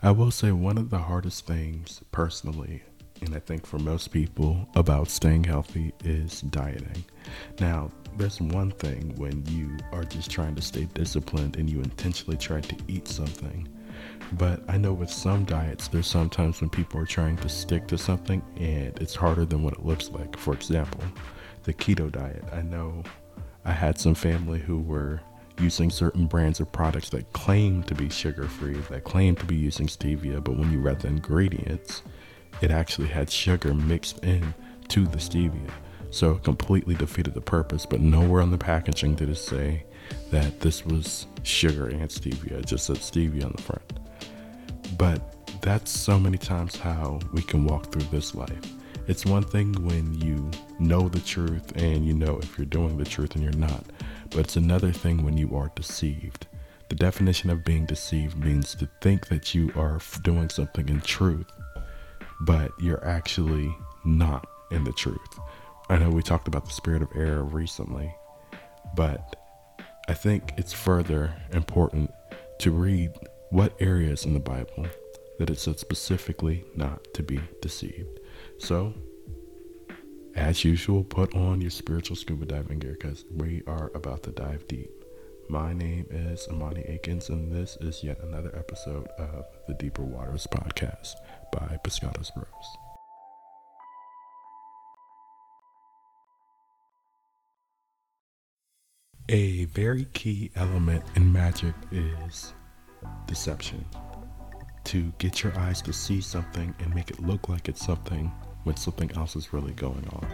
I will say one of the hardest things personally, and I think for most people about staying healthy is dieting. Now, there's one thing when you are just trying to stay disciplined and you intentionally try to eat something. But I know with some diets, there's sometimes when people are trying to stick to something and it's harder than what it looks like. For example, the keto diet. I know I had some family who were using certain brands of products that claim to be sugar free, that claim to be using stevia, but when you read the ingredients, it actually had sugar mixed in to the stevia. So it completely defeated the purpose, but nowhere on the packaging did it say that this was sugar and stevia, it just said stevia on the front. But that's so many times how we can walk through this life. It's one thing when you know the truth and you know if you're doing the truth and you're not. But it's another thing when you are deceived. The definition of being deceived means to think that you are doing something in truth, but you're actually not in the truth. I know we talked about the spirit of error recently, but I think it's further important to read what areas in the Bible that it said specifically not to be deceived. So, as usual, put on your spiritual scuba diving gear because we are about to dive deep. My name is Amani Akins, and this is yet another episode of the Deeper Waters podcast by Pescados Bros. A very key element in magic is deception. To get your eyes to see something and make it look like it's something when something else is really going on.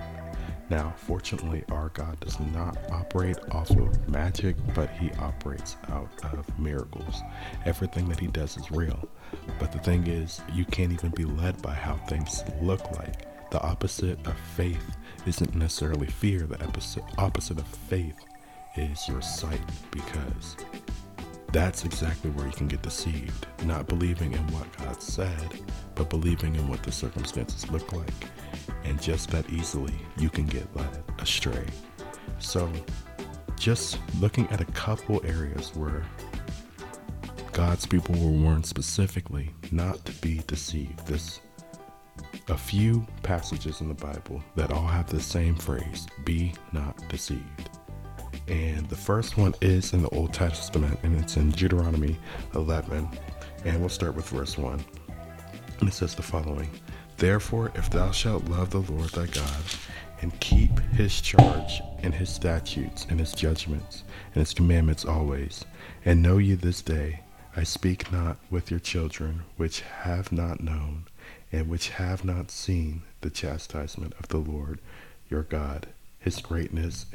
Now, fortunately, our God does not operate off of magic, but He operates out of miracles. Everything that He does is real. But the thing is, you can't even be led by how things look like. The opposite of faith isn't necessarily fear, the opposite, opposite of faith is your sight because that's exactly where you can get deceived. Not believing in what God said, but believing in what the circumstances look like. And just that easily, you can get led astray. So, just looking at a couple areas where God's people were warned specifically not to be deceived. This a few passages in the Bible that all have the same phrase, be not deceived. And the first one is in the Old Testament, and it's in Deuteronomy 11. And we'll start with verse 1. And it says the following Therefore, if thou shalt love the Lord thy God, and keep his charge, and his statutes, and his judgments, and his commandments always, and know ye this day, I speak not with your children, which have not known, and which have not seen the chastisement of the Lord your God, his greatness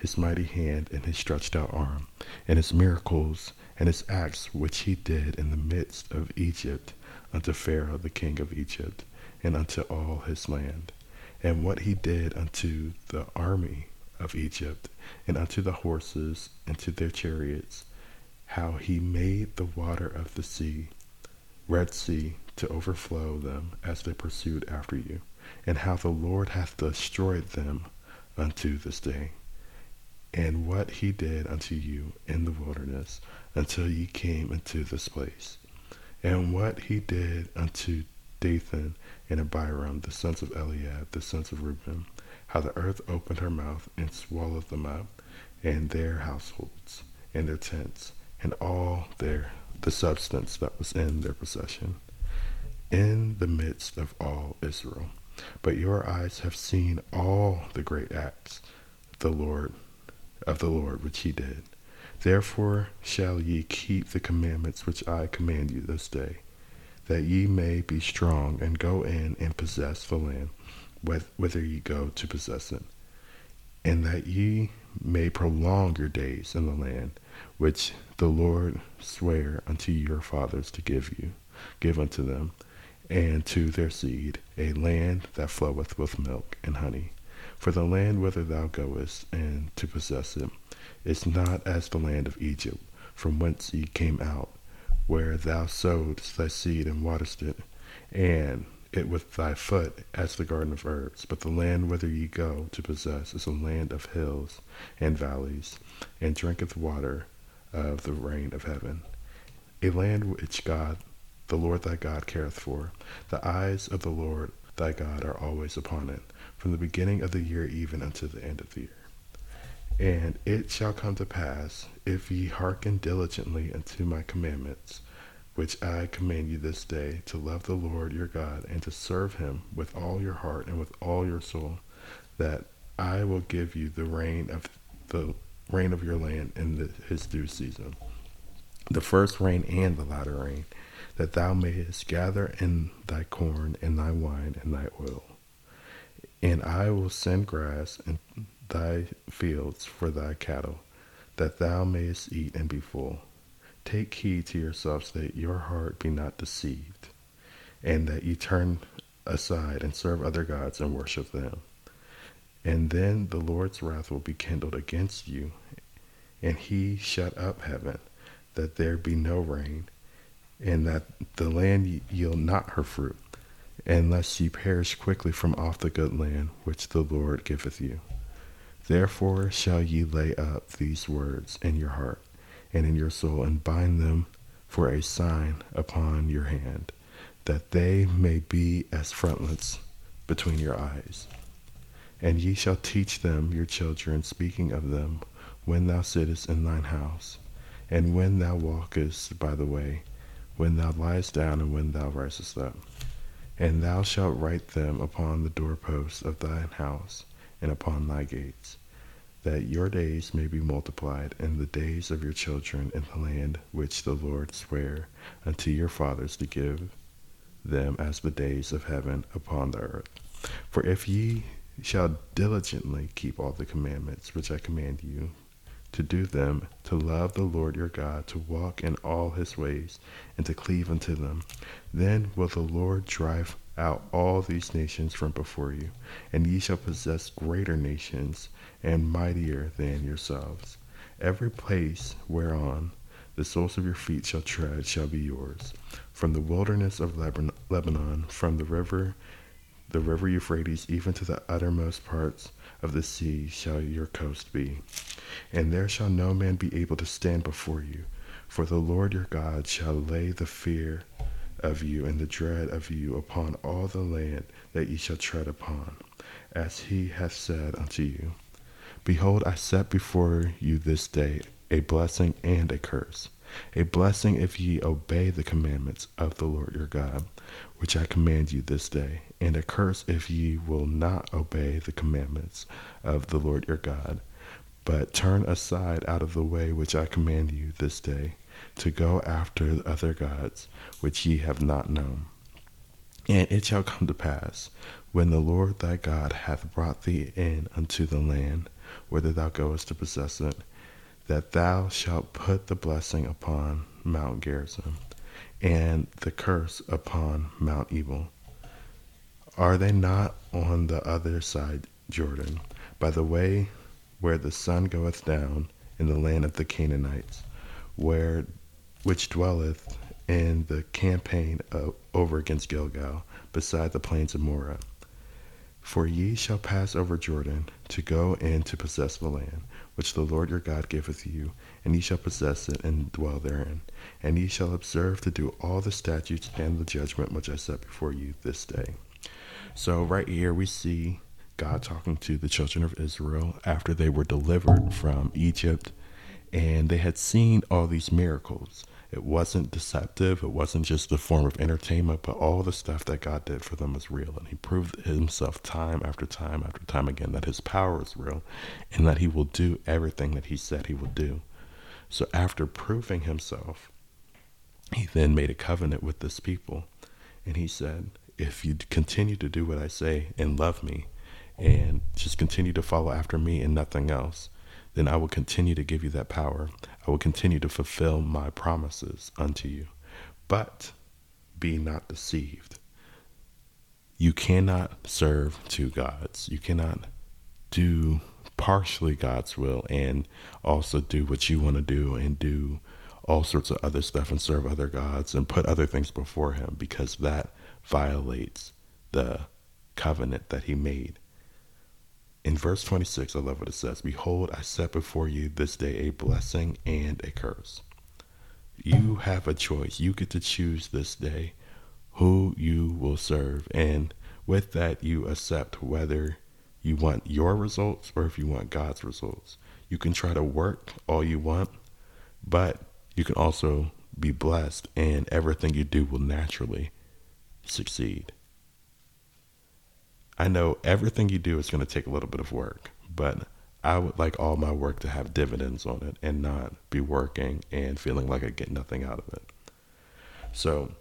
his mighty hand and his stretched out arm, and his miracles and his acts which he did in the midst of Egypt unto Pharaoh the king of Egypt, and unto all his land, and what he did unto the army of Egypt, and unto the horses, and to their chariots, how he made the water of the sea, Red Sea, to overflow them as they pursued after you, and how the Lord hath destroyed them unto this day and what he did unto you in the wilderness until ye came into this place, and what he did unto Dathan and Abiram, the sons of Eliab, the sons of Reuben, how the earth opened her mouth and swallowed them up, and their households, and their tents, and all their the substance that was in their possession, in the midst of all Israel. But your eyes have seen all the great acts the Lord of the Lord which he did. Therefore shall ye keep the commandments which I command you this day, that ye may be strong and go in and possess the land, whither ye go to possess it, and that ye may prolong your days in the land which the Lord sware unto your fathers to give you, give unto them, and to their seed, a land that floweth with milk and honey for the land whither thou goest, and to possess it, is not as the land of Egypt, from whence ye came out, where thou sowedst thy seed and waterest it, and it with thy foot as the garden of herbs. But the land whither ye go to possess is a land of hills and valleys, and drinketh water of the rain of heaven, a land which God the Lord thy God careth for. The eyes of the Lord thy God are always upon it, from the beginning of the year even unto the end of the year. And it shall come to pass, if ye hearken diligently unto my commandments, which I command you this day, to love the Lord your God, and to serve him with all your heart and with all your soul, that I will give you the rain of the rain of your land in the, his due season, the first rain and the latter rain, that thou mayest gather in thy corn and thy wine and thy oil. And I will send grass in thy fields for thy cattle, that thou mayest eat and be full. Take heed to yourselves that your heart be not deceived, and that ye turn aside and serve other gods and worship them. And then the Lord's wrath will be kindled against you, and he shut up heaven, that there be no rain, and that the land yield not her fruit, unless ye perish quickly from off the good land which the Lord giveth you. Therefore shall ye lay up these words in your heart and in your soul, and bind them for a sign upon your hand, that they may be as frontlets between your eyes. And ye shall teach them your children, speaking of them when thou sittest in thine house, and when thou walkest by the way, when thou liest down, and when thou risest up. And thou shalt write them upon the doorposts of thine house, and upon thy gates, that your days may be multiplied, and the days of your children in the land which the Lord sware unto your fathers to give them as the days of heaven upon the earth. For if ye shall diligently keep all the commandments which I command you, to do them, to love the Lord your God, to walk in all his ways, and to cleave unto them. Then will the Lord drive out all these nations from before you, and ye shall possess greater nations and mightier than yourselves. Every place whereon the soles of your feet shall tread shall be yours. From the wilderness of Lebanon, from the river the river Euphrates, even to the uttermost parts of the sea, shall your coast be. And there shall no man be able to stand before you, for the Lord your God shall lay the fear of you and the dread of you upon all the land that ye shall tread upon, as he hath said unto you. Behold, I set before you this day a blessing and a curse. A blessing if ye obey the commandments of the Lord your God, which I command you this day, and a curse if ye will not obey the commandments of the Lord your God, but turn aside out of the way which I command you this day, to go after other gods which ye have not known. And it shall come to pass, when the Lord thy God hath brought thee in unto the land whither thou goest to possess it, that thou shalt put the blessing upon Mount Gerizim, and the curse upon Mount Ebal are they not on the other side Jordan, by the way where the sun goeth down, in the land of the Canaanites, where which dwelleth in the campaign of, over against Gilgal, beside the plains of Moreh? For ye shall pass over Jordan to go in to possess the land, which the Lord your God giveth you, and ye shall possess it and dwell therein. And ye shall observe to do all the statutes and the judgment which I set before you this day. So, right here, we see God talking to the children of Israel after they were delivered from Egypt and they had seen all these miracles. It wasn't deceptive, it wasn't just a form of entertainment, but all the stuff that God did for them was real. And He proved Himself time after time after time again that His power is real and that He will do everything that He said He would do. So, after proving Himself, He then made a covenant with this people and He said, if you continue to do what I say and love me and just continue to follow after me and nothing else, then I will continue to give you that power. I will continue to fulfill my promises unto you. But be not deceived. You cannot serve two gods. You cannot do partially God's will and also do what you want to do and do all sorts of other stuff and serve other gods and put other things before Him because that violates the covenant that he made. In verse 26, I love what it says Behold, I set before you this day a blessing and a curse. You have a choice. You get to choose this day who you will serve. And with that, you accept whether you want your results or if you want God's results. You can try to work all you want, but you can also be blessed, and everything you do will naturally succeed. I know everything you do is going to take a little bit of work, but I would like all my work to have dividends on it and not be working and feeling like I get nothing out of it. So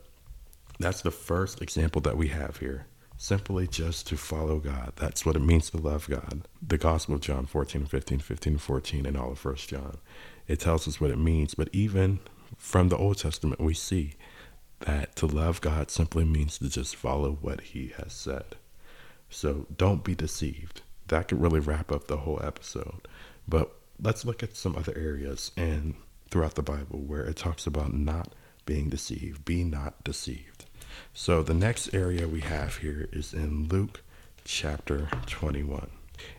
that's the first example that we have here. Simply just to follow God. That's what it means to love God. The Gospel of John 14, 15, 15, 14, and all of 1 John. It tells us what it means. But even from the Old Testament, we see that to love God simply means to just follow what He has said. So don't be deceived that could really wrap up the whole episode. But let's look at some other areas and throughout the Bible where it talks about not being deceived. Be not deceived. So the next area we have here is in Luke chapter 21.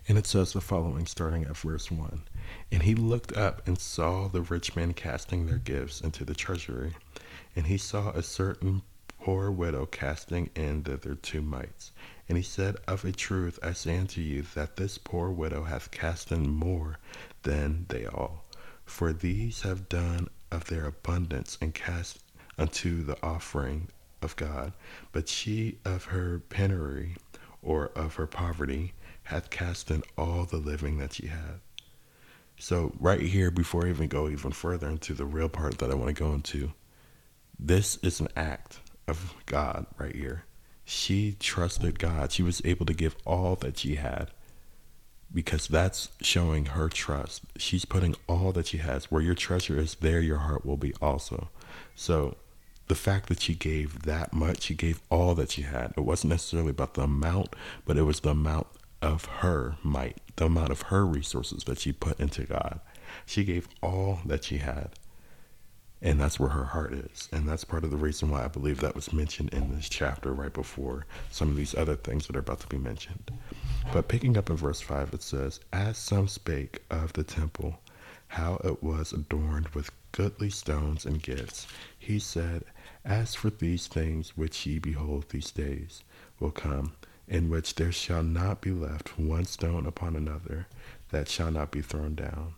And it says the following, starting at verse 1. And he looked up and saw the rich men casting their gifts into the treasury. And he saw a certain poor widow casting in thither two mites. And he said, Of a truth I say unto you, that this poor widow hath cast in more than they all. For these have done of their abundance, and cast unto the offering of God. But she of her penury, or of her poverty, hath cast in all the living that she had. So, right here, before I even go even further into the real part that I want to go into, this is an act of God right here she trusted God. She was able to give all that she had because that's showing her trust. She's putting all that she has. Where your treasure is, there your heart will be also. So the fact that she gave that much, she gave all that she had. It wasn't necessarily about the amount, but it was the amount of her might, the amount of her resources that she put into God. She gave all that she had. And that's where her heart is. And that's part of the reason why I believe that was mentioned in this chapter right before some of these other things that are about to be mentioned. But picking up in verse 5, it says, As some spake of the temple, how it was adorned with goodly stones and gifts, he said, As for these things which ye behold these days will come, in which there shall not be left one stone upon another that shall not be thrown down.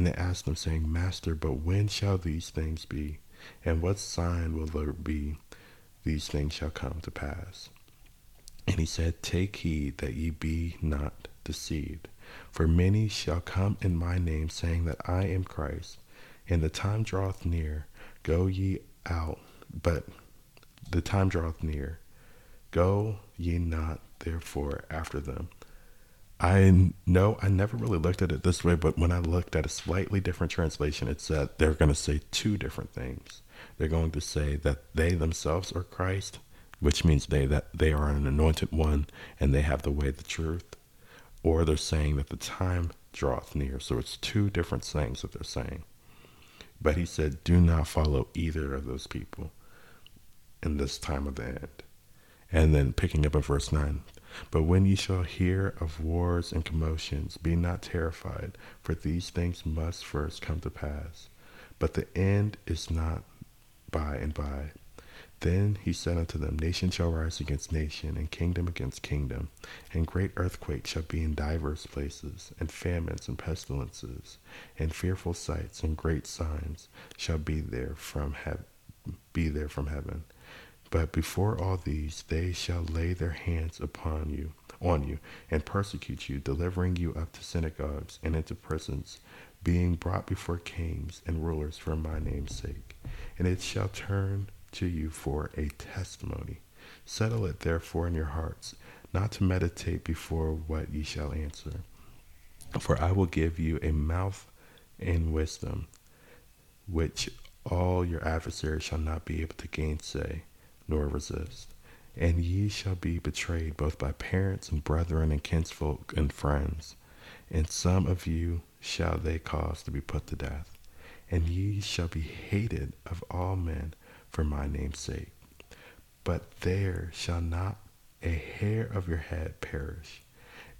And they asked him, saying, Master, but when shall these things be? And what sign will there be these things shall come to pass? And he said, Take heed that ye be not deceived. For many shall come in my name, saying that I am Christ, and the time draweth near. Go ye out, but the time draweth near. Go ye not therefore after them. I know I never really looked at it this way, but when I looked at a slightly different translation, it said they're going to say two different things. They're going to say that they themselves are Christ, which means they that they are an anointed one and they have the way, the truth, or they're saying that the time draweth near. So it's two different things that they're saying. But he said, Do not follow either of those people in this time of the end. And then picking up in verse 9, but when ye shall hear of wars and commotions, be not terrified, for these things must first come to pass. But the end is not by and by. Then he said unto them, Nation shall rise against nation, and kingdom against kingdom, and great earthquakes shall be in divers places, and famines and pestilences, and fearful sights and great signs shall be there from heaven. Be there from heaven. But before all these, they shall lay their hands upon you, on you, and persecute you, delivering you up to synagogues and into prisons, being brought before kings and rulers for my name's sake. And it shall turn to you for a testimony. Settle it therefore in your hearts, not to meditate before what ye shall answer. For I will give you a mouth and wisdom, which all your adversaries shall not be able to gainsay nor resist. And ye shall be betrayed both by parents and brethren and kinsfolk and friends. And some of you shall they cause to be put to death. And ye shall be hated of all men for my name's sake. But there shall not a hair of your head perish.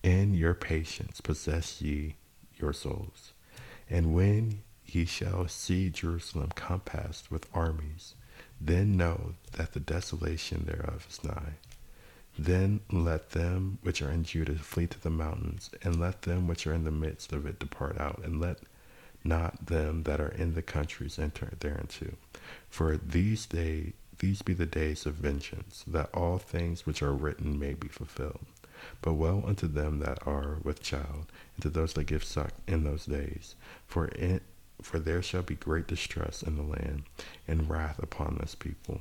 In your patience possess ye your souls. And when ye shall see Jerusalem compassed with armies, then know that the desolation thereof is nigh. Then let them which are in Judah flee to the mountains, and let them which are in the midst of it depart out, and let not them that are in the countries enter thereinto. For these days these be the days of vengeance, that all things which are written may be fulfilled. But woe unto them that are with child, and to those that give suck in those days. For it, for there shall be great distress in the land, and wrath upon this people.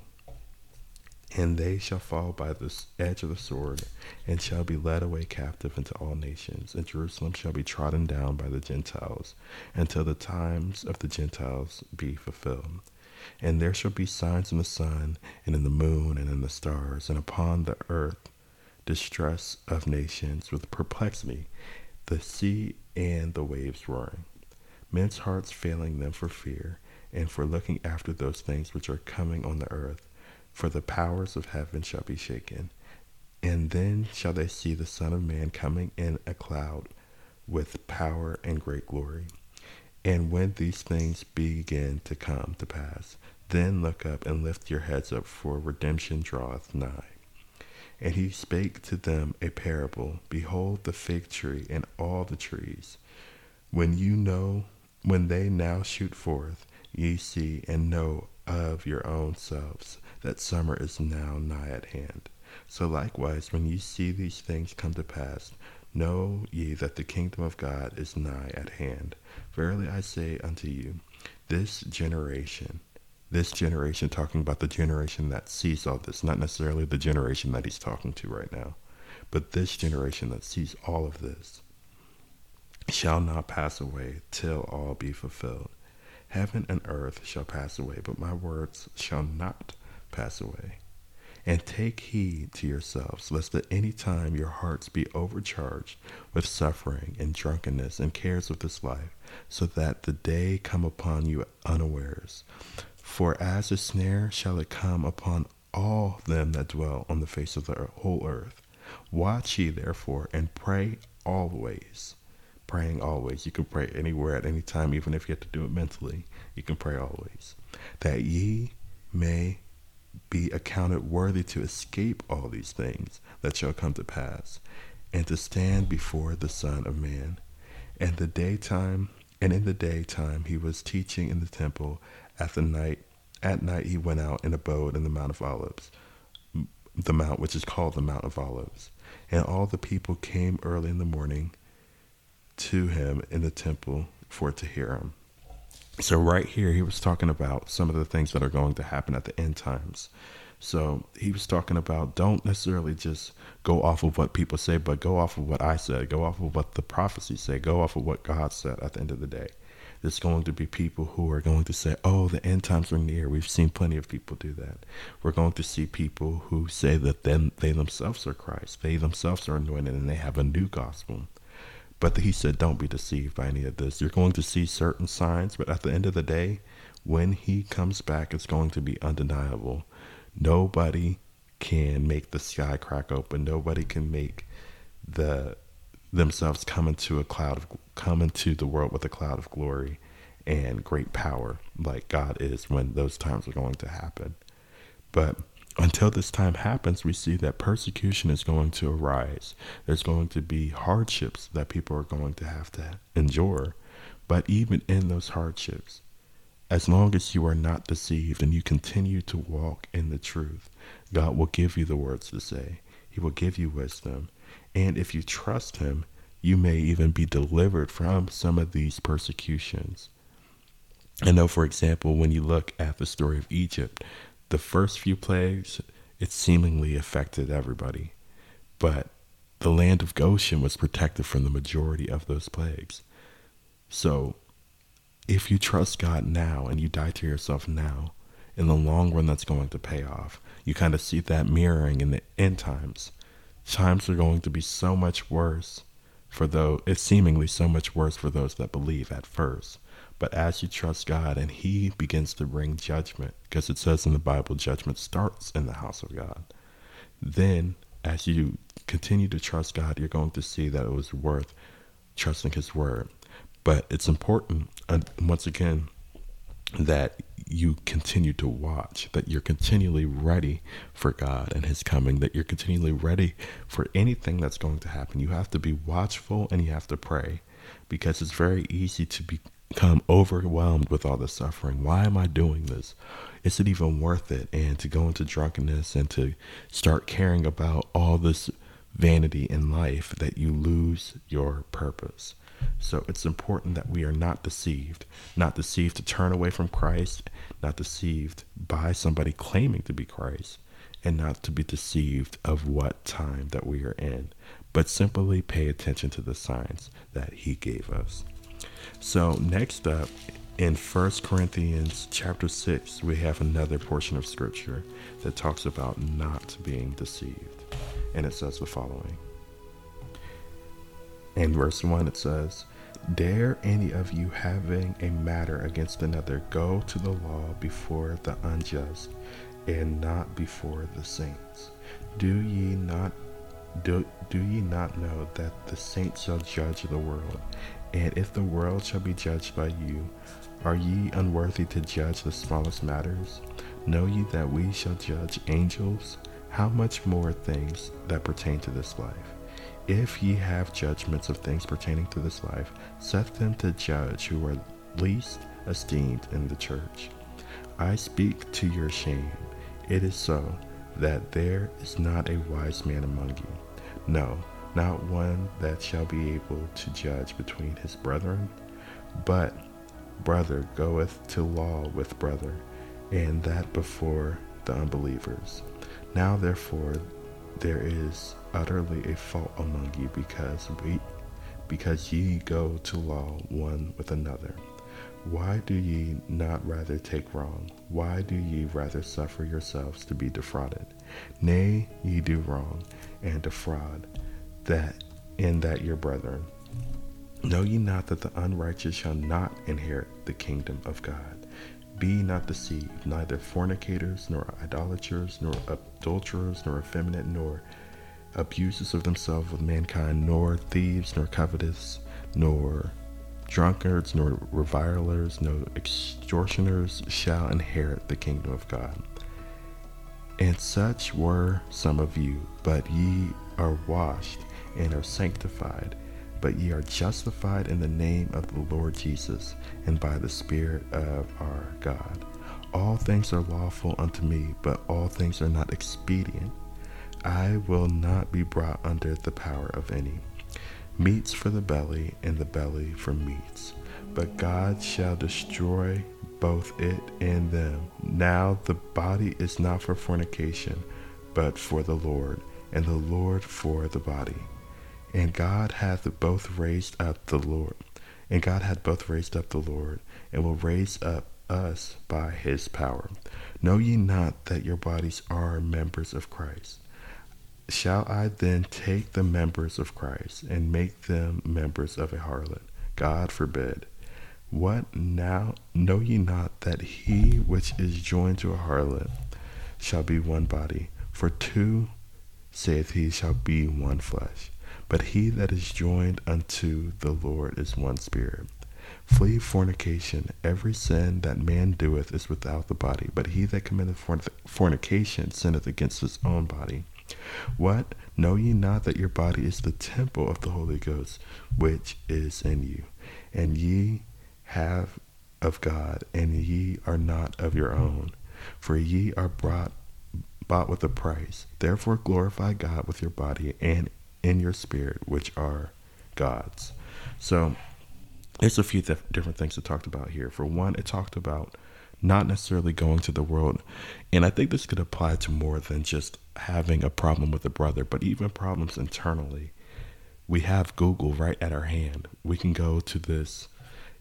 And they shall fall by the edge of the sword, and shall be led away captive into all nations. And Jerusalem shall be trodden down by the Gentiles, until the times of the Gentiles be fulfilled. And there shall be signs in the sun, and in the moon, and in the stars, and upon the earth distress of nations with perplexity, the sea and the waves roaring. Men's hearts failing them for fear, and for looking after those things which are coming on the earth for the powers of heaven shall be shaken. And then shall they see the Son of Man coming in a cloud with power and great glory. And when these things begin to come to pass, then look up and lift your heads up, for redemption draweth nigh. And he spake to them a parable Behold the fig tree and all the trees. When you know, when they now shoot forth, ye see and know of your own selves that summer is now nigh at hand. So likewise, when ye see these things come to pass, know ye that the kingdom of God is nigh at hand. Verily I say unto you, this generation, this generation, talking about the generation that sees all this, not necessarily the generation that he's talking to right now, but this generation that sees all of this, shall not pass away till all be fulfilled. Heaven and earth shall pass away, but my words shall not pass away. And take heed to yourselves, lest at any time your hearts be overcharged with suffering and drunkenness and cares of this life, so that the day come upon you unawares. For as a snare shall it come upon all them that dwell on the face of the whole earth. Watch ye therefore and pray always. Praying always. You can pray anywhere at any time, even if you have to do it mentally. You can pray always. That ye may be accounted worthy to escape all these things that shall come to pass, and to stand before the Son of Man. And the daytime, and in the daytime he was teaching in the temple. At the night, at night he went out and abode in the Mount of Olives, the mount which is called the Mount of Olives. And all the people came early in the morning to him in the temple for to hear him. So, right here, he was talking about some of the things that are going to happen at the end times. So, he was talking about don't necessarily just go off of what people say, but go off of what I said, go off of what the prophecies say, go off of what God said at the end of the day. There's going to be people who are going to say, oh, the end times are near. We've seen plenty of people do that. We're going to see people who say that them, they themselves are Christ, they themselves are anointed, and they have a new gospel. But he said, don't be deceived by any of this. You're going to see certain signs, but at the end of the day, when he comes back, it's going to be undeniable. Nobody can make the sky crack open. Nobody can make the themselves come into a cloud of come into the world with a cloud of glory and great power like God is when those times are going to happen. But until this time happens, we see that persecution is going to arise. There's going to be hardships that people are going to have to endure. But even in those hardships, as long as you are not deceived and you continue to walk in the truth, God will give you the words to say. He will give you wisdom. And if you trust Him, you may even be delivered from some of these persecutions. I know, for example, when you look at the story of Egypt, the first few plagues, it seemingly affected everybody. But the land of Goshen was protected from the majority of those plagues. So, if you trust God now and you die to yourself now, in the long run, that's going to pay off. You kind of see that mirroring in the end times. Times are going to be so much worse for those, it's seemingly so much worse for those that believe at first. But as you trust God and He begins to bring judgment, because it says in the Bible, judgment starts in the house of God, then as you continue to trust God, you're going to see that it was worth trusting His word. But it's important, once again, that you continue to watch, that you're continually ready for God and His coming, that you're continually ready for anything that's going to happen. You have to be watchful and you have to pray because it's very easy to become overwhelmed with all the suffering. Why am I doing this? Is it even worth it? And to go into drunkenness and to start caring about all this vanity in life that you lose your purpose. So it's important that we are not deceived, not deceived to turn away from Christ, not deceived by somebody claiming to be Christ, and not to be deceived of what time that we are in, but simply pay attention to the signs that he gave us. So next up in 1 Corinthians chapter 6, we have another portion of scripture that talks about not being deceived and it says the following. In verse 1, it says, Dare any of you having a matter against another go to the law before the unjust and not before the saints? Do ye not do, do ye not know that the saints shall judge the world? And if the world shall be judged by you, are ye unworthy to judge the smallest matters? Know ye that we shall judge angels? how much more things that pertain to this life? If ye have judgments of things pertaining to this life, set them to judge who are least esteemed in the church. I speak to your shame. It is so that there is not a wise man among you. No, not one that shall be able to judge between his brethren. But brother goeth to law with brother, and that before the unbelievers. Now therefore there is utterly a fault among you because we because ye go to law one with another. Why do ye not rather take wrong? Why do ye rather suffer yourselves to be defrauded? Nay, ye do wrong and defraud that in that your brethren. Know ye not that the unrighteous shall not inherit the kingdom of God? Be not deceived, neither fornicators, nor idolaters, nor adulterers, nor effeminate, nor abusers of themselves with mankind, nor thieves, nor covetous, nor drunkards, nor revilers, nor extortioners shall inherit the kingdom of God. And such were some of you, but ye are washed and are sanctified but ye are justified in the name of the Lord Jesus and by the Spirit of our God. All things are lawful unto me, but all things are not expedient. I will not be brought under the power of any. Meats for the belly, and the belly for meats. But God shall destroy both it and them. Now the body is not for fornication, but for the Lord, and the Lord for the body. And God hath both raised up the Lord, and God hath both raised up the Lord, and will raise up us by his power. Know ye not that your bodies are members of Christ? Shall I then take the members of Christ and make them members of a harlot? God forbid. What now? Know ye not that he which is joined to a harlot shall be one body? For two, saith he, shall be one flesh. But he that is joined unto the Lord is one spirit. Flee fornication. Every sin that man doeth is without the body, but he that committeth fornication sinneth against his own body. What? Know ye not that your body is the temple of the Holy Ghost, which is in you, and ye have of God, and ye are not of your own? For ye are brought bought with a price. Therefore glorify God with your body and in your spirit, which are God's. So there's a few th- different things to talked about here. For one, it talked about not necessarily going to the world. And I think this could apply to more than just having a problem with a brother, but even problems internally. We have Google right at our hand. We can go to this.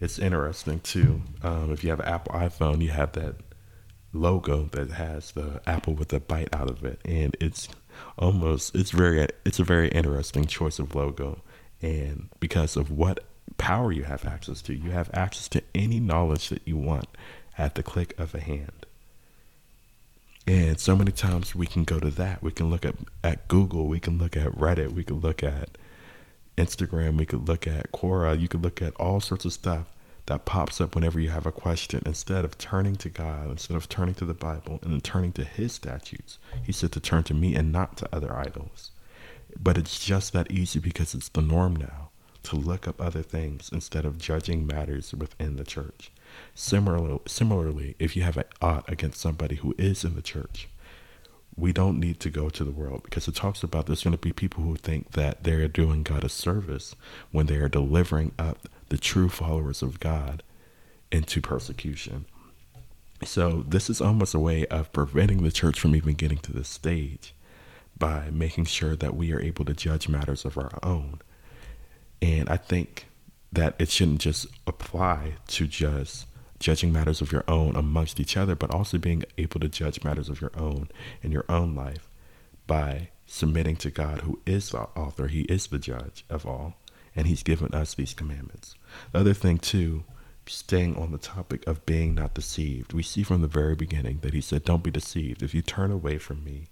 It's interesting too. Um, if you have an Apple iPhone, you have that logo that has the apple with a bite out of it, and it's almost it's very it's a very interesting choice of logo. And because of what power you have access to you have access to any knowledge that you want at the click of a hand. And so many times we can go to that. We can look at, at google we can look at reddit we can look at Instagram, we could look at Quora, you could look at all sorts of stuff that pops up whenever you have a question. Instead of turning to God, instead of turning to the Bible and turning to His statutes, He said to turn to me and not to other idols. But it's just that easy because it's the norm now to look up other things instead of judging matters within the church. Similarly, similarly, if you have an ought against somebody who is in the church, we don't need to go to the world because it talks about there's going to be people who think that they're doing God a service when they are delivering up the true followers of God into persecution. So, this is almost a way of preventing the church from even getting to this stage by making sure that we are able to judge matters of our own. And I think that it shouldn't just apply to just judging matters of your own amongst each other, but also being able to judge matters of your own in your own life by submitting to God, who is the author, He is the judge of all, and He's given us these commandments. The other thing, too, staying on the topic of being not deceived, we see from the very beginning that He said, Don't be deceived. If you turn away from me,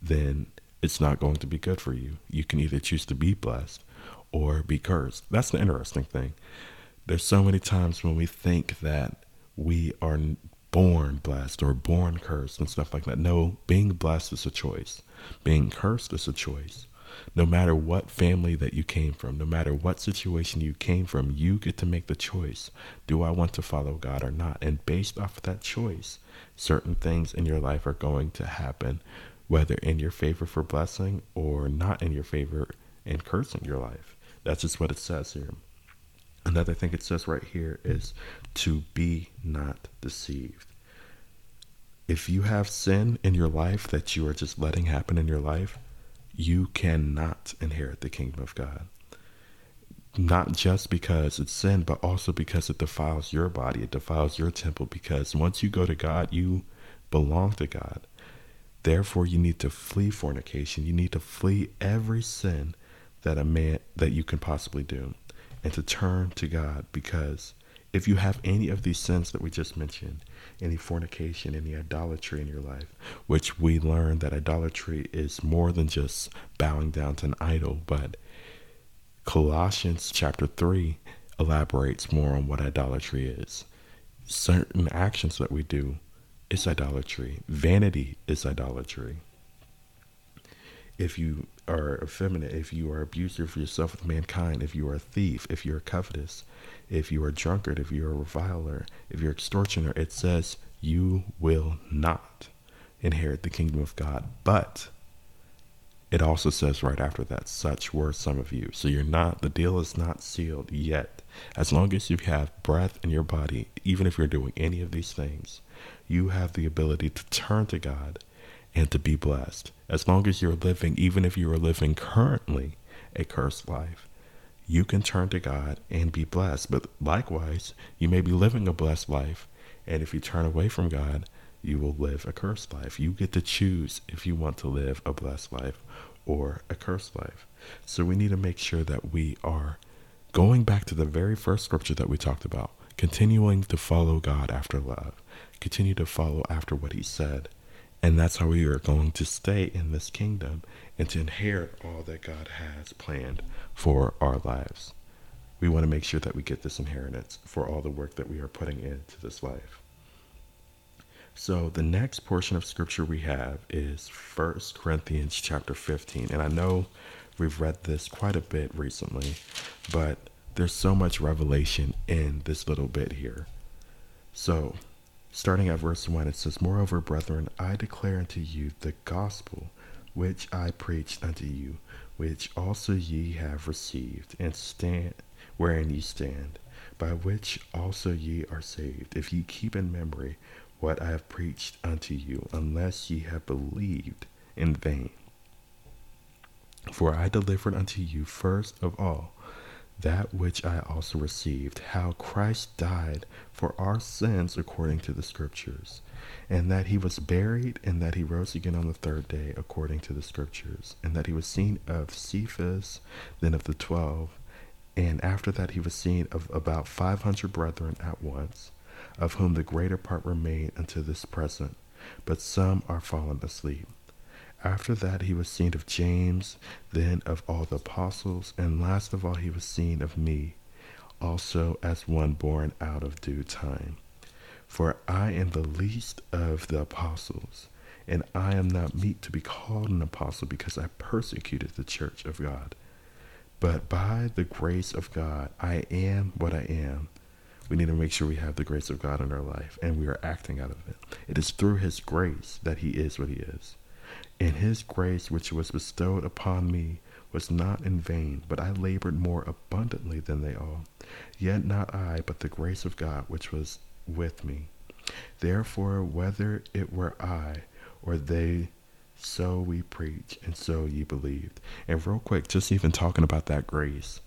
then it's not going to be good for you. You can either choose to be blessed or be cursed. That's the interesting thing. There's so many times when we think that we are born blessed or born cursed and stuff like that. No, being blessed is a choice. Being cursed is a choice. No matter what family that you came from, no matter what situation you came from, you get to make the choice. Do I want to follow God or not? And based off of that choice, certain things in your life are going to happen whether in your favor for blessing or not in your favor and cursing your life. That's just what it says here. Another thing it says right here is to be not deceived. If you have sin in your life that you are just letting happen in your life, you cannot inherit the kingdom of God. Not just because it's sin, but also because it defiles your body, it defiles your temple. Because once you go to God, you belong to God. Therefore, you need to flee fornication. You need to flee every sin that a man that you can possibly do and to turn to God because if you have any of these sins that we just mentioned, any fornication, any idolatry in your life, which we learn that idolatry is more than just bowing down to an idol, but Colossians chapter 3 elaborates more on what idolatry is. Certain actions that we do is idolatry. Vanity is idolatry. If you are effeminate, if you are abusive yourself with mankind, if you are a thief, if you are covetous, if you are a drunkard, if you are a reviler, if you're extortioner, it says you will not inherit the kingdom of God. But it also says right after that, such were some of you. So you're not, the deal is not sealed yet. As long as you have breath in your body, even if you're doing any of these things, you have the ability to turn to God and to be blessed. As long as you're living, even if you are living currently a cursed life, you can turn to God and be blessed. But likewise, you may be living a blessed life, and if you turn away from God, you will live a cursed life. You get to choose if you want to live a blessed life or a cursed life. So we need to make sure that we are going back to the very first scripture that we talked about, continuing to follow God after love, continue to follow after what He said. And that's how we are going to stay in this kingdom and to inherit all that God has planned for our lives. We want to make sure that we get this inheritance for all the work that we are putting into this life. So the next portion of scripture we have is First Corinthians chapter 15. And I know we've read this quite a bit recently, but there's so much revelation in this little bit here. So, starting at verse 1, it says, Moreover, brethren, I declare unto you the gospel which I preached unto you, which also ye have received, and stand wherein ye stand, by which also ye are saved, if ye keep in memory what I have preached unto you, unless ye have believed in vain. For I delivered unto you first of all that which I also received, how Christ died for our sins according to the Scriptures, and that he was buried, and that he rose again on the third day according to the Scriptures, and that he was seen of Cephas, then of the twelve, and after that he was seen of about five hundred brethren at once of whom the greater part remain unto this present, but some are fallen asleep. After that, he was seen of James, then of all the apostles, and last of all, he was seen of me, also as one born out of due time. For I am the least of the apostles, and I am not meet to be called an apostle because I persecuted the church of God. But by the grace of God, I am what I am. We need to make sure we have the grace of God in our life and we are acting out of it. It is through His grace that He is what He is. And his grace which was bestowed upon me was not in vain, but I labored more abundantly than they all. Yet not I, but the grace of God which was with me. Therefore, whether it were I or they, so we preach, and so ye believed. And real quick, just even talking about that grace,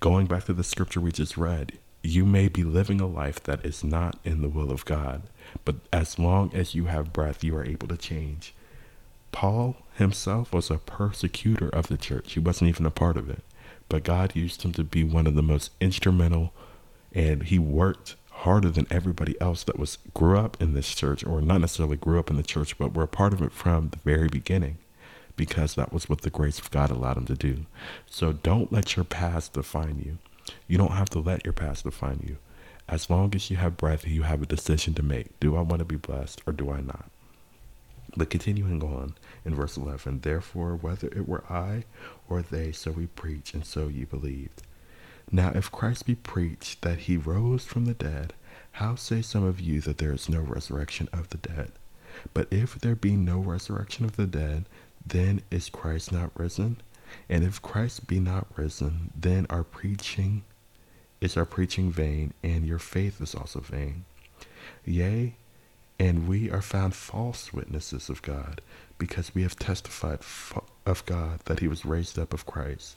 going back to the scripture we just read, you may be living a life that is not in the will of God, but as long as you have breath, you are able to change. Paul himself was a persecutor of the church. He wasn't even a part of it. But God used him to be one of the most instrumental, and he worked harder than everybody else that was grew up in this church, or not necessarily grew up in the church, but were a part of it from the very beginning, because that was what the grace of God allowed him to do. So don't let your past define you. You don't have to let your past define you. As long as you have breath, you have a decision to make. Do I want to be blessed or do I not? But continuing on in verse 11, therefore, whether it were I or they, so we preach, and so ye believed. Now, if Christ be preached that he rose from the dead, how say some of you that there is no resurrection of the dead? But if there be no resurrection of the dead, then is Christ not risen? And if Christ be not risen, then our preaching is our preaching vain, and your faith is also vain. Yea, and we are found false witnesses of God, because we have testified of God that he was raised up of Christ,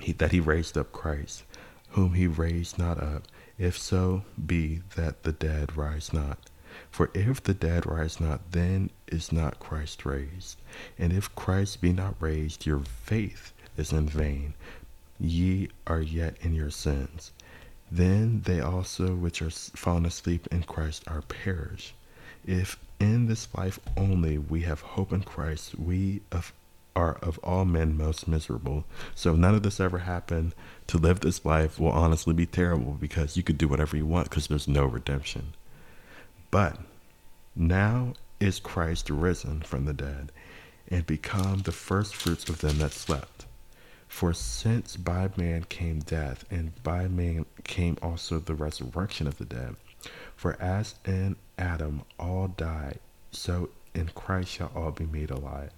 he, that he raised up Christ, whom he raised not up, if so be that the dead rise not. For if the dead rise not, then is not Christ raised. And if Christ be not raised, your faith is in vain. Ye are yet in your sins. Then they also which are fallen asleep in Christ are perished. If in this life only we have hope in Christ, we of, are of all men most miserable. So if none of this ever happened. To live this life will honestly be terrible because you could do whatever you want because there's no redemption. But now is Christ risen from the dead and become the first fruits of them that slept. For since by man came death, and by man came also the resurrection of the dead. For as in Adam all die, so in Christ shall all be made alive.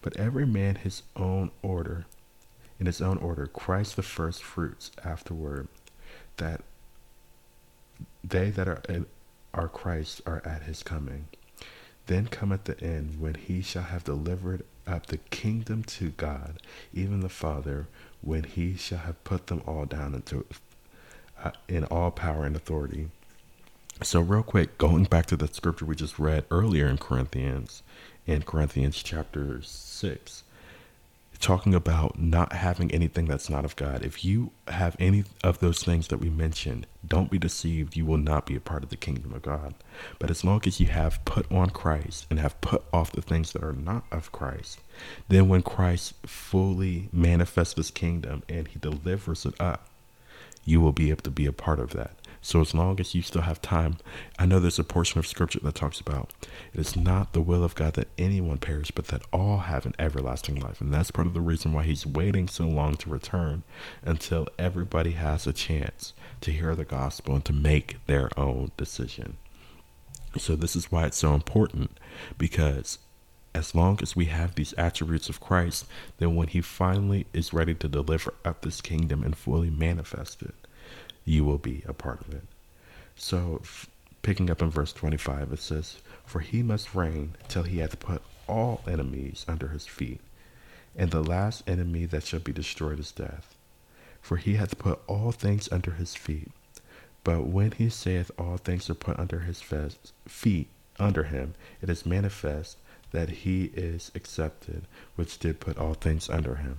But every man his own order, in his own order, Christ the first fruits afterward, that they that are in, are Christ are at his coming. Then cometh the end when he shall have delivered up the kingdom to God, even the Father, when he shall have put them all down into uh, in all power and authority. So, real quick, going back to the scripture we just read earlier in Corinthians, in Corinthians chapter 6, talking about not having anything that's not of God. If you have any of those things that we mentioned, don't be deceived. You will not be a part of the kingdom of God. But as long as you have put on Christ and have put off the things that are not of Christ, then when Christ fully manifests his kingdom and he delivers it up, you will be able to be a part of that. So as long as you still have time, I know there's a portion of scripture that talks about it is not the will of God that anyone perish, but that all have an everlasting life. And that's part of the reason why he's waiting so long to return until everybody has a chance to hear the gospel and to make their own decision. So this is why it's so important because as long as we have these attributes of Christ, then when he finally is ready to deliver up this kingdom and fully manifest it, you will be a part of it. So, f- picking up in verse 25, it says, For he must reign till he hath put all enemies under his feet, and the last enemy that shall be destroyed is death. For he hath put all things under his feet. But when he saith all things are put under his feet, under him, it is manifest that he is accepted, which did put all things under him.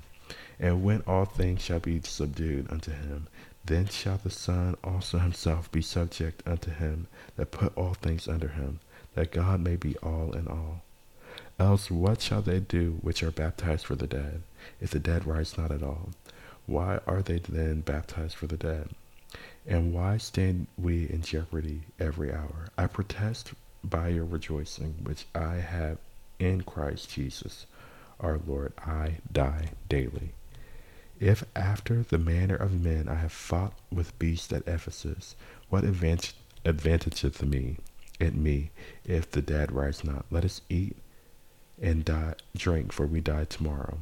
And when all things shall be subdued unto him, then shall the Son also himself be subject unto him that put all things under him, that God may be all in all. Else what shall they do which are baptized for the dead, if the dead rise not at all? Why are they then baptized for the dead? And why stand we in jeopardy every hour? I protest by your rejoicing, which I have in Christ Jesus our Lord, I die daily. If after the manner of men I have fought with beasts at Ephesus, what advantage advantageth me in me if the dead rise not? Let us eat and die, drink, for we die tomorrow.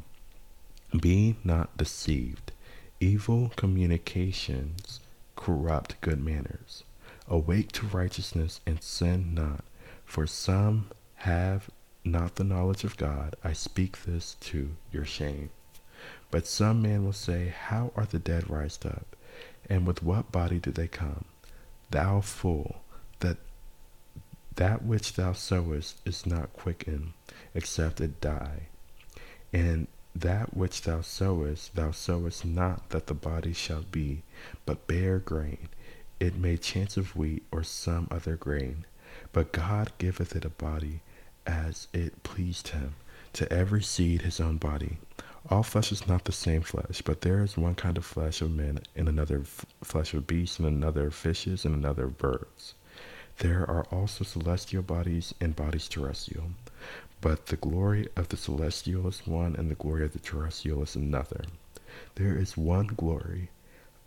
Be not deceived. Evil communications corrupt good manners. Awake to righteousness and sin not, for some have not the knowledge of God. I speak this to your shame. But some man will say, How are the dead raised up? And with what body do they come? Thou fool, that that which thou sowest is not quickened, except it die. And that which thou sowest, thou sowest not that the body shall be, but bare grain. It may chance of wheat or some other grain. But God giveth it a body as it pleased him. To every seed his own body. All flesh is not the same flesh, but there is one kind of flesh of men, and another f- flesh of beasts, and another of fishes, and another of birds. There are also celestial bodies and bodies terrestrial. But the glory of the celestial is one, and the glory of the terrestrial is another. There is one glory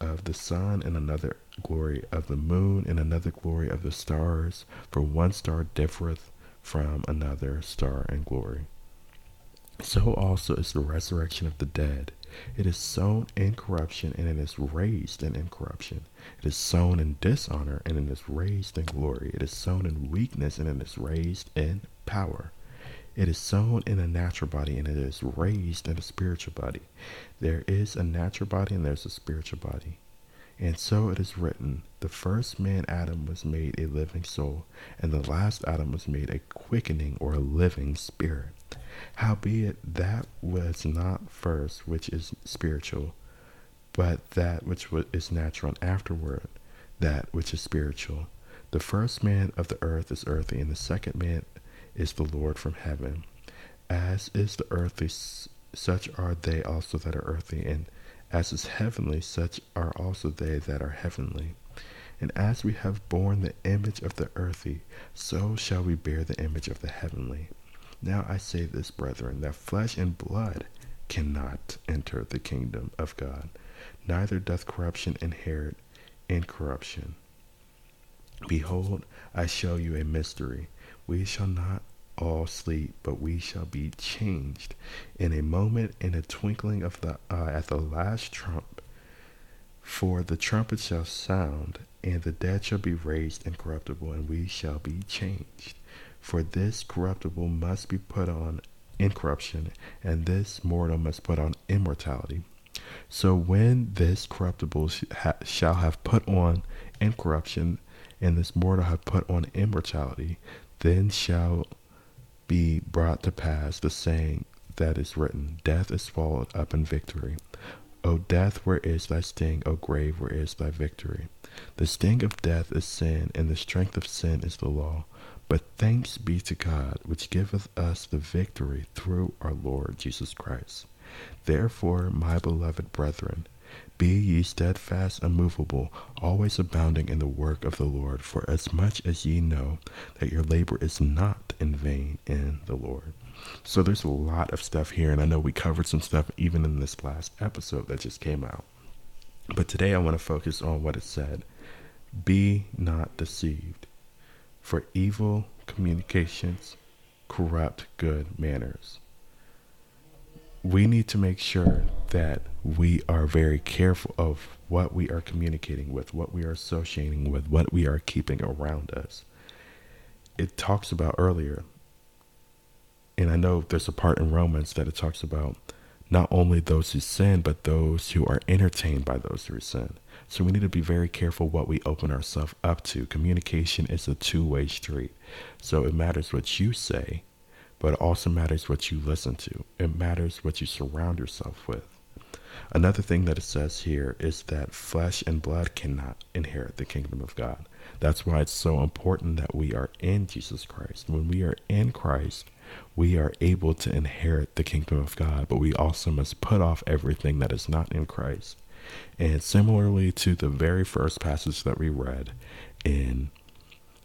of the sun, and another glory of the moon, and another glory of the stars, for one star differeth from another star in glory. So also is the resurrection of the dead. It is sown in corruption and it is raised in incorruption. It is sown in dishonor and it is raised in glory. It is sown in weakness and it is raised in power. It is sown in a natural body and it is raised in a spiritual body. There is a natural body and there's a spiritual body. And so it is written The first man, Adam, was made a living soul, and the last Adam was made a quickening or a living spirit. Howbeit, that was not first which is spiritual, but that which is natural, and afterward that which is spiritual. The first man of the earth is earthy, and the second man is the Lord from heaven. As is the earthly, such are they also that are earthy, and as is heavenly, such are also they that are heavenly. And as we have borne the image of the earthy, so shall we bear the image of the heavenly. Now I say this, brethren, that flesh and blood cannot enter the kingdom of God, neither doth corruption inherit incorruption. Behold, I show you a mystery. We shall not all sleep, but we shall be changed in a moment, in a twinkling of the eye, at the last trump. For the trumpet shall sound, and the dead shall be raised incorruptible, and we shall be changed. For this corruptible must be put on incorruption, and this mortal must put on immortality. So when this corruptible shall have put on incorruption, and this mortal have put on immortality, then shall be brought to pass the saying that is written Death is swallowed up in victory. O death, where is thy sting? O grave, where is thy victory? The sting of death is sin, and the strength of sin is the law. But thanks be to God, which giveth us the victory through our Lord Jesus Christ. Therefore, my beloved brethren, be ye steadfast, unmovable, always abounding in the work of the Lord, for as much as ye know that your labor is not in vain in the Lord. So there's a lot of stuff here, and I know we covered some stuff even in this last episode that just came out. But today I want to focus on what it said Be not deceived, for evil communications corrupt good manners we need to make sure that we are very careful of what we are communicating with, what we are associating with, what we are keeping around us. It talks about earlier, and I know there's a part in Romans that it talks about not only those who sin, but those who are entertained by those who sin. So we need to be very careful what we open ourselves up to. Communication is a two way street. So it matters what you say but it also matters what you listen to. It matters what you surround yourself with. Another thing that it says here is that flesh and blood cannot inherit the kingdom of God. That's why it's so important that we are in Jesus Christ. When we are in Christ, we are able to inherit the kingdom of God, but we also must put off everything that is not in Christ. And similarly to the very first passage that we read in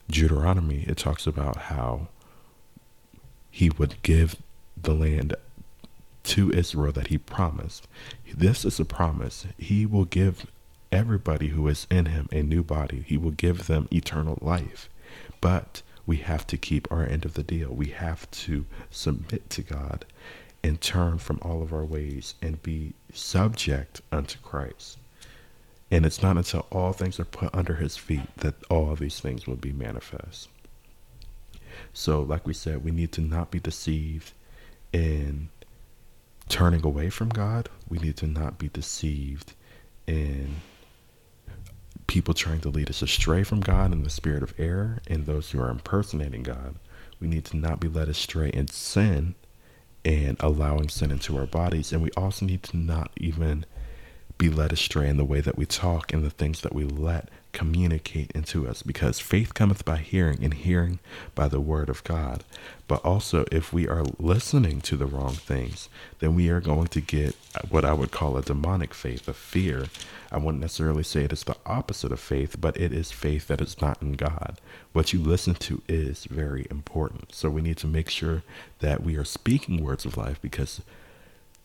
Deuteronomy, it talks about how he would give the land to Israel that he promised. This is a promise. He will give everybody who is in him a new body, he will give them eternal life. But we have to keep our end of the deal. We have to submit to God and turn from all of our ways and be subject unto Christ. And it's not until all things are put under his feet that all these things will be manifest. So, like we said, we need to not be deceived in turning away from God. We need to not be deceived in people trying to lead us astray from God in the spirit of error and those who are impersonating God. We need to not be led astray in sin and allowing sin into our bodies. And we also need to not even be led astray in the way that we talk and the things that we let communicate into us because faith cometh by hearing and hearing by the word of God. But also, if we are listening to the wrong things, then we are going to get what I would call a demonic faith, a fear. I wouldn't necessarily say it is the opposite of faith, but it is faith that is not in God. What you listen to is very important. So we need to make sure that we are speaking words of life because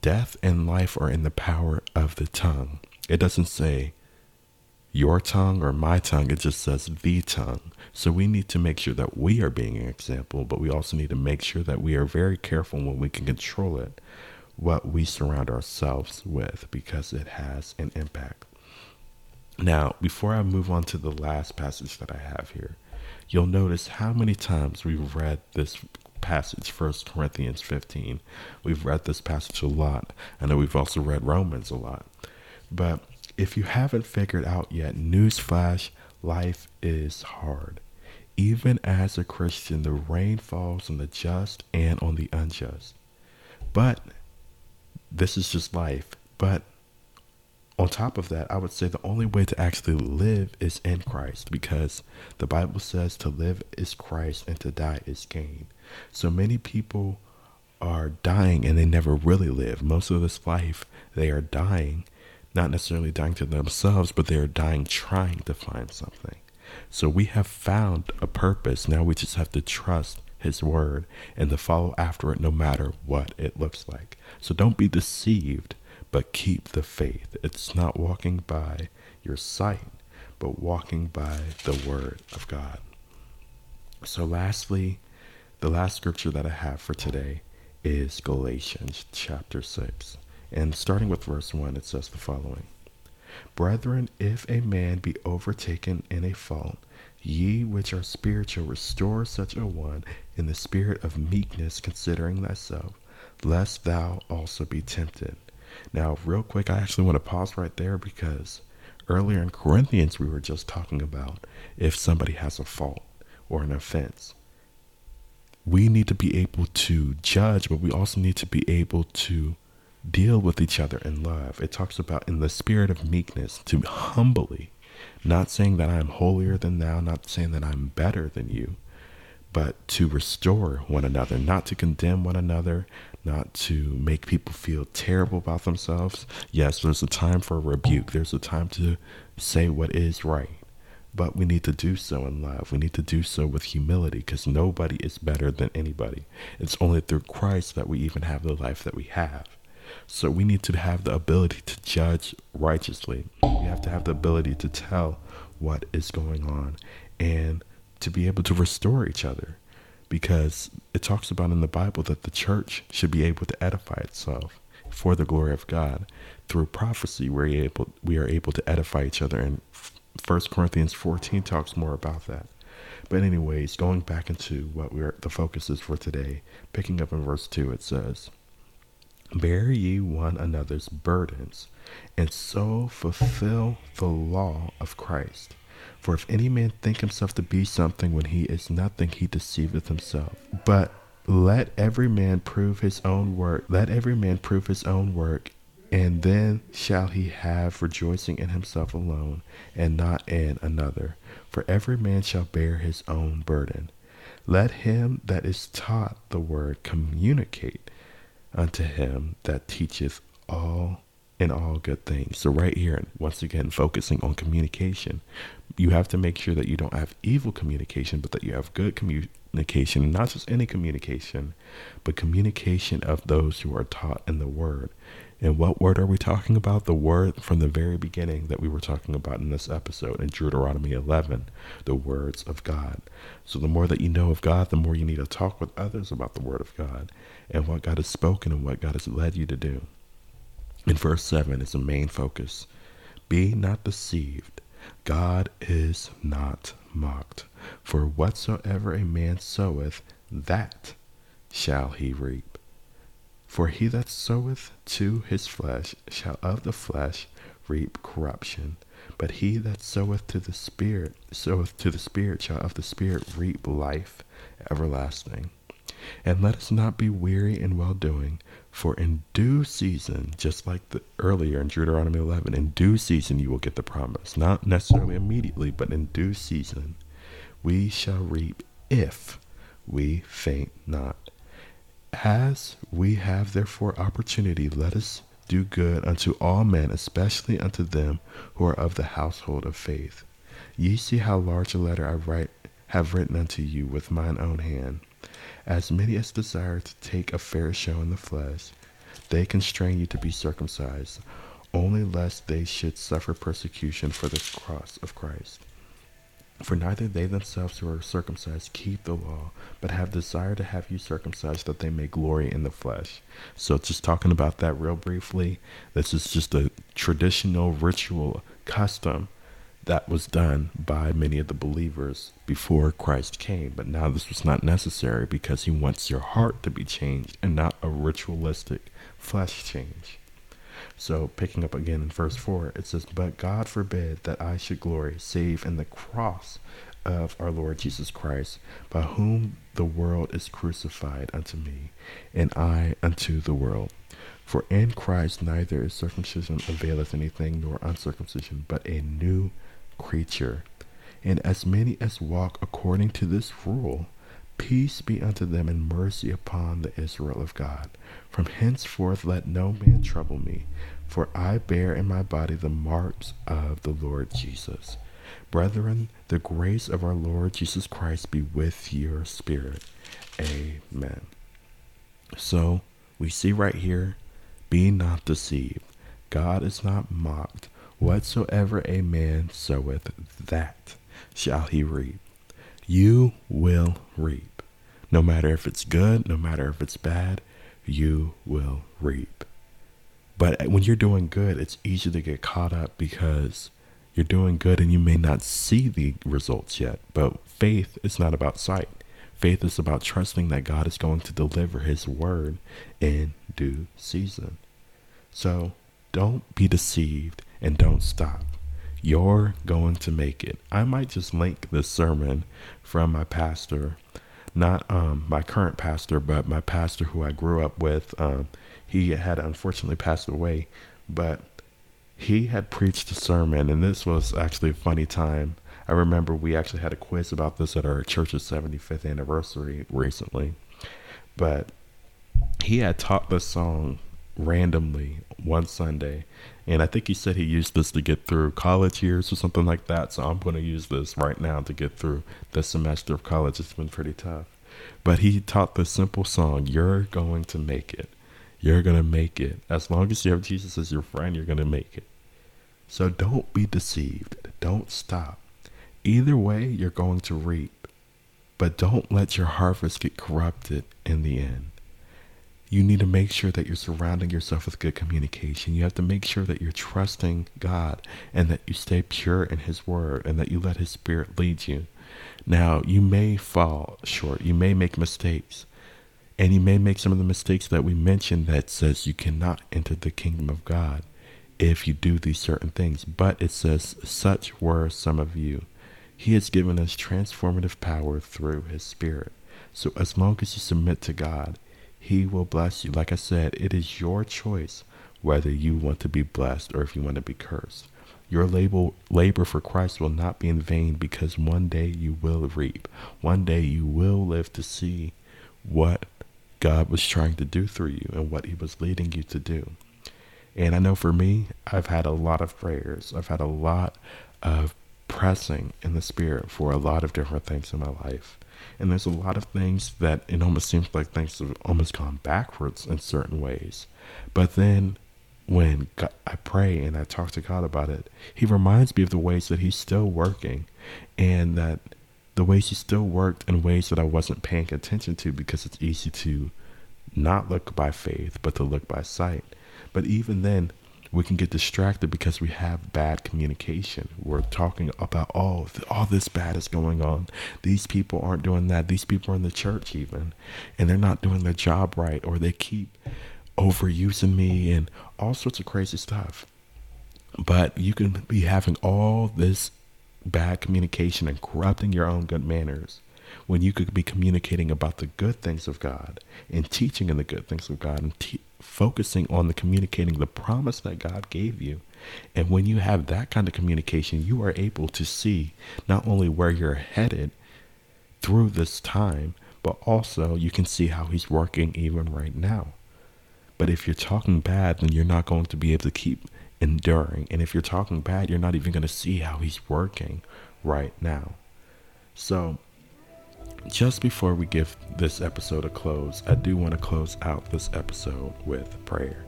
death and life are in the power of the tongue. It doesn't say, your tongue or my tongue, it just says the tongue. So we need to make sure that we are being an example, but we also need to make sure that we are very careful when we can control it, what we surround ourselves with, because it has an impact. Now, before I move on to the last passage that I have here, you'll notice how many times we've read this passage, First Corinthians 15. We've read this passage a lot. I know we've also read Romans a lot. But if you haven't figured out yet, newsflash, life is hard. Even as a Christian, the rain falls on the just and on the unjust. But this is just life. But on top of that, I would say the only way to actually live is in Christ because the Bible says to live is Christ and to die is gain. So many people are dying and they never really live. Most of this life, they are dying not necessarily dying to themselves, but they are dying trying to find something. So we have found a purpose. Now we just have to trust His word and to follow after it no matter what it looks like. So don't be deceived, but keep the faith. It's not walking by your sight, but walking by the word of God. So, lastly, the last scripture that I have for today is Galatians chapter 6. And starting with verse 1, it says the following Brethren, if a man be overtaken in a fault, ye which are spiritual, restore such a one in the spirit of meekness, considering thyself, lest thou also be tempted. Now, real quick, I actually want to pause right there because earlier in Corinthians, we were just talking about if somebody has a fault or an offense. We need to be able to judge, but we also need to be able to deal with each other in love. It talks about in the spirit of meekness to humbly, not saying that I'm holier than thou, not saying that I'm better than you, but to restore one another, not to condemn one another, not to make people feel terrible about themselves. Yes, there's a time for a rebuke, there's a time to say what is right. But we need to do so in love. We need to do so with humility because nobody is better than anybody. It's only through Christ that we even have the life that we have. So we need to have the ability to judge righteously. We have to have the ability to tell what is going on and to be able to restore each other because it talks about in the Bible that the church should be able to edify itself for the glory of God. Through prophecy, we're able, we are able to edify each other. And 1 Corinthians 14 talks more about that. But anyways, going back into what we're the focus is for today, picking up in verse 2, it says, Bear ye one another's burdens, and so fulfill the law of Christ. For if any man think himself to be something when he is nothing, he deceiveth himself. But let every man prove his own work. Let every man prove his own work, and then shall he have rejoicing in himself alone, and not in another. For every man shall bear his own burden. Let him that is taught the word communicate unto him that teacheth all in all good things. So, right here, once again, focusing on communication, you have to make sure that you don't have evil communication, but that you have good communication, and not just any communication, but communication of those who are taught in the word. And what word are we talking about? The word from the very beginning that we were talking about in this episode in Deuteronomy 11, the words of God. So, the more that you know of God, the more you need to talk with others about the word of God and what God has spoken and what God has led you to do. In verse 7 is the main focus. Be not deceived. God is not mocked. For whatsoever a man soweth, that shall he reap. For he that soweth to his flesh shall of the flesh reap corruption. But he that soweth to the Spirit, soweth to the Spirit, shall of the Spirit reap life everlasting. And let us not be weary in well doing, for in due season, just like the earlier in Deuteronomy 11, in due season you will get the promise. Not necessarily immediately, but in due season we shall reap if we faint not. As we have therefore opportunity, let us do good unto all men, especially unto them who are of the household of faith. Ye see how large a letter I write have written unto you with mine own hand. As many as desire to take a fair show in the flesh, they constrain you to be circumcised, only lest they should suffer persecution for the cross of Christ. For neither they themselves who are circumcised keep the law, but have desire to have you circumcised that they may glory in the flesh. So, just talking about that real briefly, this is just a traditional ritual custom that was done by many of the believers before Christ came. But now this was not necessary because he wants your heart to be changed and not a ritualistic flesh change. So, picking up again in verse 4, it says, But God forbid that I should glory save in the cross of our Lord Jesus Christ, by whom the world is crucified unto me, and I unto the world. For in Christ neither is circumcision availeth anything, nor uncircumcision, but a new creature. And as many as walk according to this rule, peace be unto them and mercy upon the Israel of God. From henceforth let no man trouble me, for I bear in my body the marks of the Lord Jesus. Brethren, the grace of our Lord Jesus Christ be with your spirit. Amen. So we see right here, be not deceived. God is not mocked. Whatsoever a man soweth, that shall he reap. You will reap. No matter if it's good, no matter if it's bad, you will reap. But when you're doing good, it's easy to get caught up because you're doing good and you may not see the results yet. But faith is not about sight. Faith is about trusting that God is going to deliver his word in due season. So don't be deceived and don't stop. You're going to make it. I might just link this sermon from my pastor, not um, my current pastor, but my pastor who I grew up with. Um, he had unfortunately passed away, but he had preached a sermon, and this was actually a funny time. I remember we actually had a quiz about this at our church's 75th anniversary recently, but he had taught this song randomly one Sunday, and I think he said he used this to get through college years or something like that. So I'm going to use this right now to get through the semester of college. It's been pretty tough. But he taught the simple song, You're going to make it. You're going to make it. As long as you have Jesus as your friend, you're going to make it. So don't be deceived. Don't stop. Either way, you're going to reap. But don't let your harvest get corrupted in the end you need to make sure that you're surrounding yourself with good communication. You have to make sure that you're trusting God and that you stay pure in His Word and that you let His Spirit lead you. Now, you may fall short, you may make mistakes, and you may make some of the mistakes that we mentioned that says you cannot enter the kingdom of God if you do these certain things. But it says, Such were some of you. He has given us transformative power through His Spirit. So, as long as you submit to God, he will bless you. Like I said, it is your choice whether you want to be blessed or if you want to be cursed. Your labor, labor for Christ will not be in vain because one day you will reap. One day you will live to see what God was trying to do through you and what He was leading you to do. And I know for me, I've had a lot of prayers. I've had a lot of pressing in the Spirit for a lot of different things in my life. And there's a lot of things that it almost seems like things have almost gone backwards in certain ways. But then when God, I pray and I talk to God about it, He reminds me of the ways that He's still working and that the ways He still worked in ways that I wasn't paying attention to because it's easy to not look by faith, but to look by sight. But even then, we can get distracted because we have bad communication. We're talking about, oh, all this bad is going on. These people aren't doing that. These people are in the church, even, and they're not doing their job right, or they keep overusing me and all sorts of crazy stuff. But you can be having all this bad communication and corrupting your own good manners when you could be communicating about the good things of God and teaching in the good things of God and te- focusing on the communicating the promise that God gave you. And when you have that kind of communication, you are able to see not only where you're headed through this time, but also you can see how He's working even right now. But if you're talking bad, then you're not going to be able to keep enduring. And if you're talking bad, you're not even going to see how He's working right now. So just before we give this episode a close, I do want to close out this episode with prayer.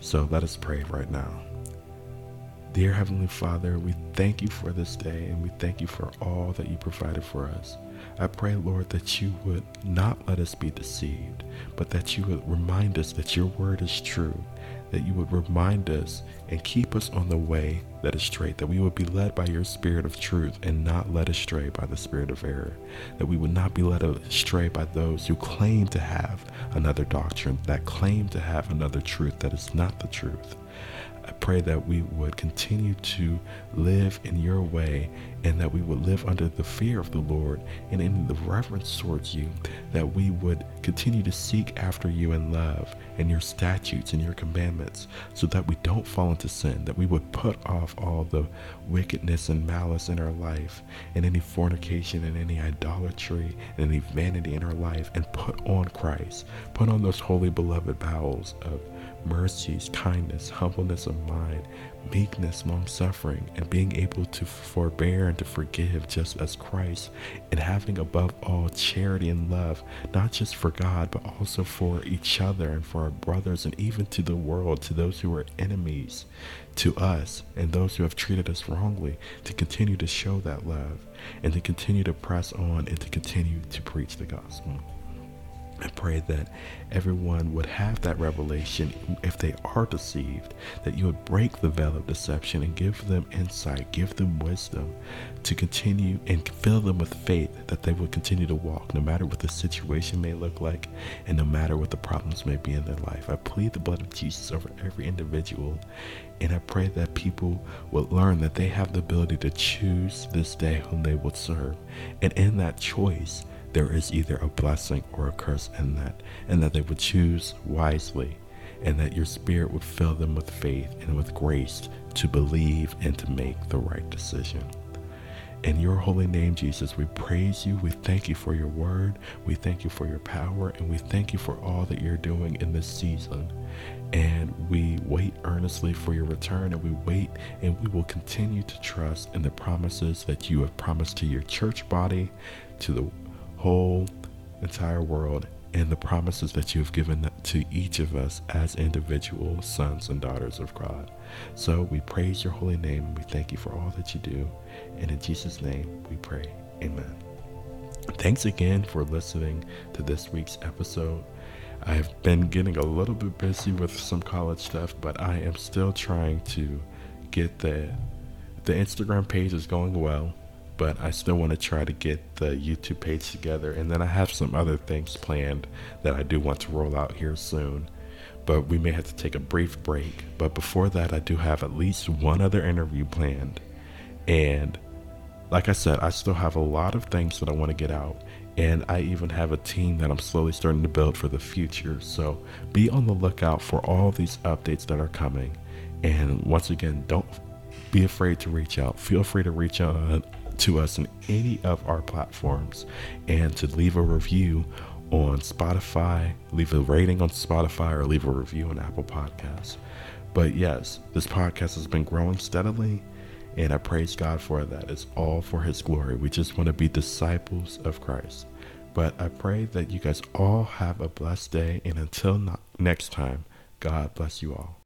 So let us pray right now. Dear Heavenly Father, we thank you for this day and we thank you for all that you provided for us. I pray, Lord, that you would not let us be deceived, but that you would remind us that your word is true that you would remind us and keep us on the way that is straight, that we would be led by your spirit of truth and not led astray by the spirit of error, that we would not be led astray by those who claim to have another doctrine, that claim to have another truth that is not the truth. I pray that we would continue to live in your way and that we would live under the fear of the Lord and in the reverence towards you, that we would continue to seek after you in love and your statutes and your commandments so that we don't fall into sin, that we would put off all the wickedness and malice in our life and any fornication and any idolatry and any vanity in our life and put on Christ, put on those holy beloved bowels of mercies, kindness, humbleness of mind, meekness, long suffering, and being able to forbear and to forgive just as Christ, and having above all charity and love, not just for God, but also for each other and for our brothers, and even to the world, to those who are enemies to us and those who have treated us wrongly, to continue to show that love and to continue to press on and to continue to preach the gospel. I pray that everyone would have that revelation if they are deceived, that you would break the veil of deception and give them insight, give them wisdom to continue and fill them with faith that they will continue to walk no matter what the situation may look like and no matter what the problems may be in their life. I plead the blood of Jesus over every individual and I pray that people will learn that they have the ability to choose this day whom they will serve. And in that choice, there is either a blessing or a curse in that, and that they would choose wisely, and that your spirit would fill them with faith and with grace to believe and to make the right decision. In your holy name, Jesus, we praise you. We thank you for your word. We thank you for your power. And we thank you for all that you're doing in this season. And we wait earnestly for your return. And we wait and we will continue to trust in the promises that you have promised to your church body, to the whole entire world and the promises that you have given to each of us as individual sons and daughters of God. So we praise your holy name. We thank you for all that you do. And in Jesus' name we pray. Amen. Thanks again for listening to this week's episode. I have been getting a little bit busy with some college stuff, but I am still trying to get the the Instagram page is going well but I still want to try to get the YouTube page together. And then I have some other things planned that I do want to roll out here soon. But we may have to take a brief break. But before that, I do have at least one other interview planned. And like I said, I still have a lot of things that I want to get out. And I even have a team that I'm slowly starting to build for the future. So be on the lookout for all these updates that are coming. And once again, don't be afraid to reach out. Feel free to reach out to us in any of our platforms and to leave a review on Spotify, leave a rating on Spotify, or leave a review on Apple Podcasts. But yes, this podcast has been growing steadily, and I praise God for that. It's all for His glory. We just want to be disciples of Christ. But I pray that you guys all have a blessed day, and until next time, God bless you all.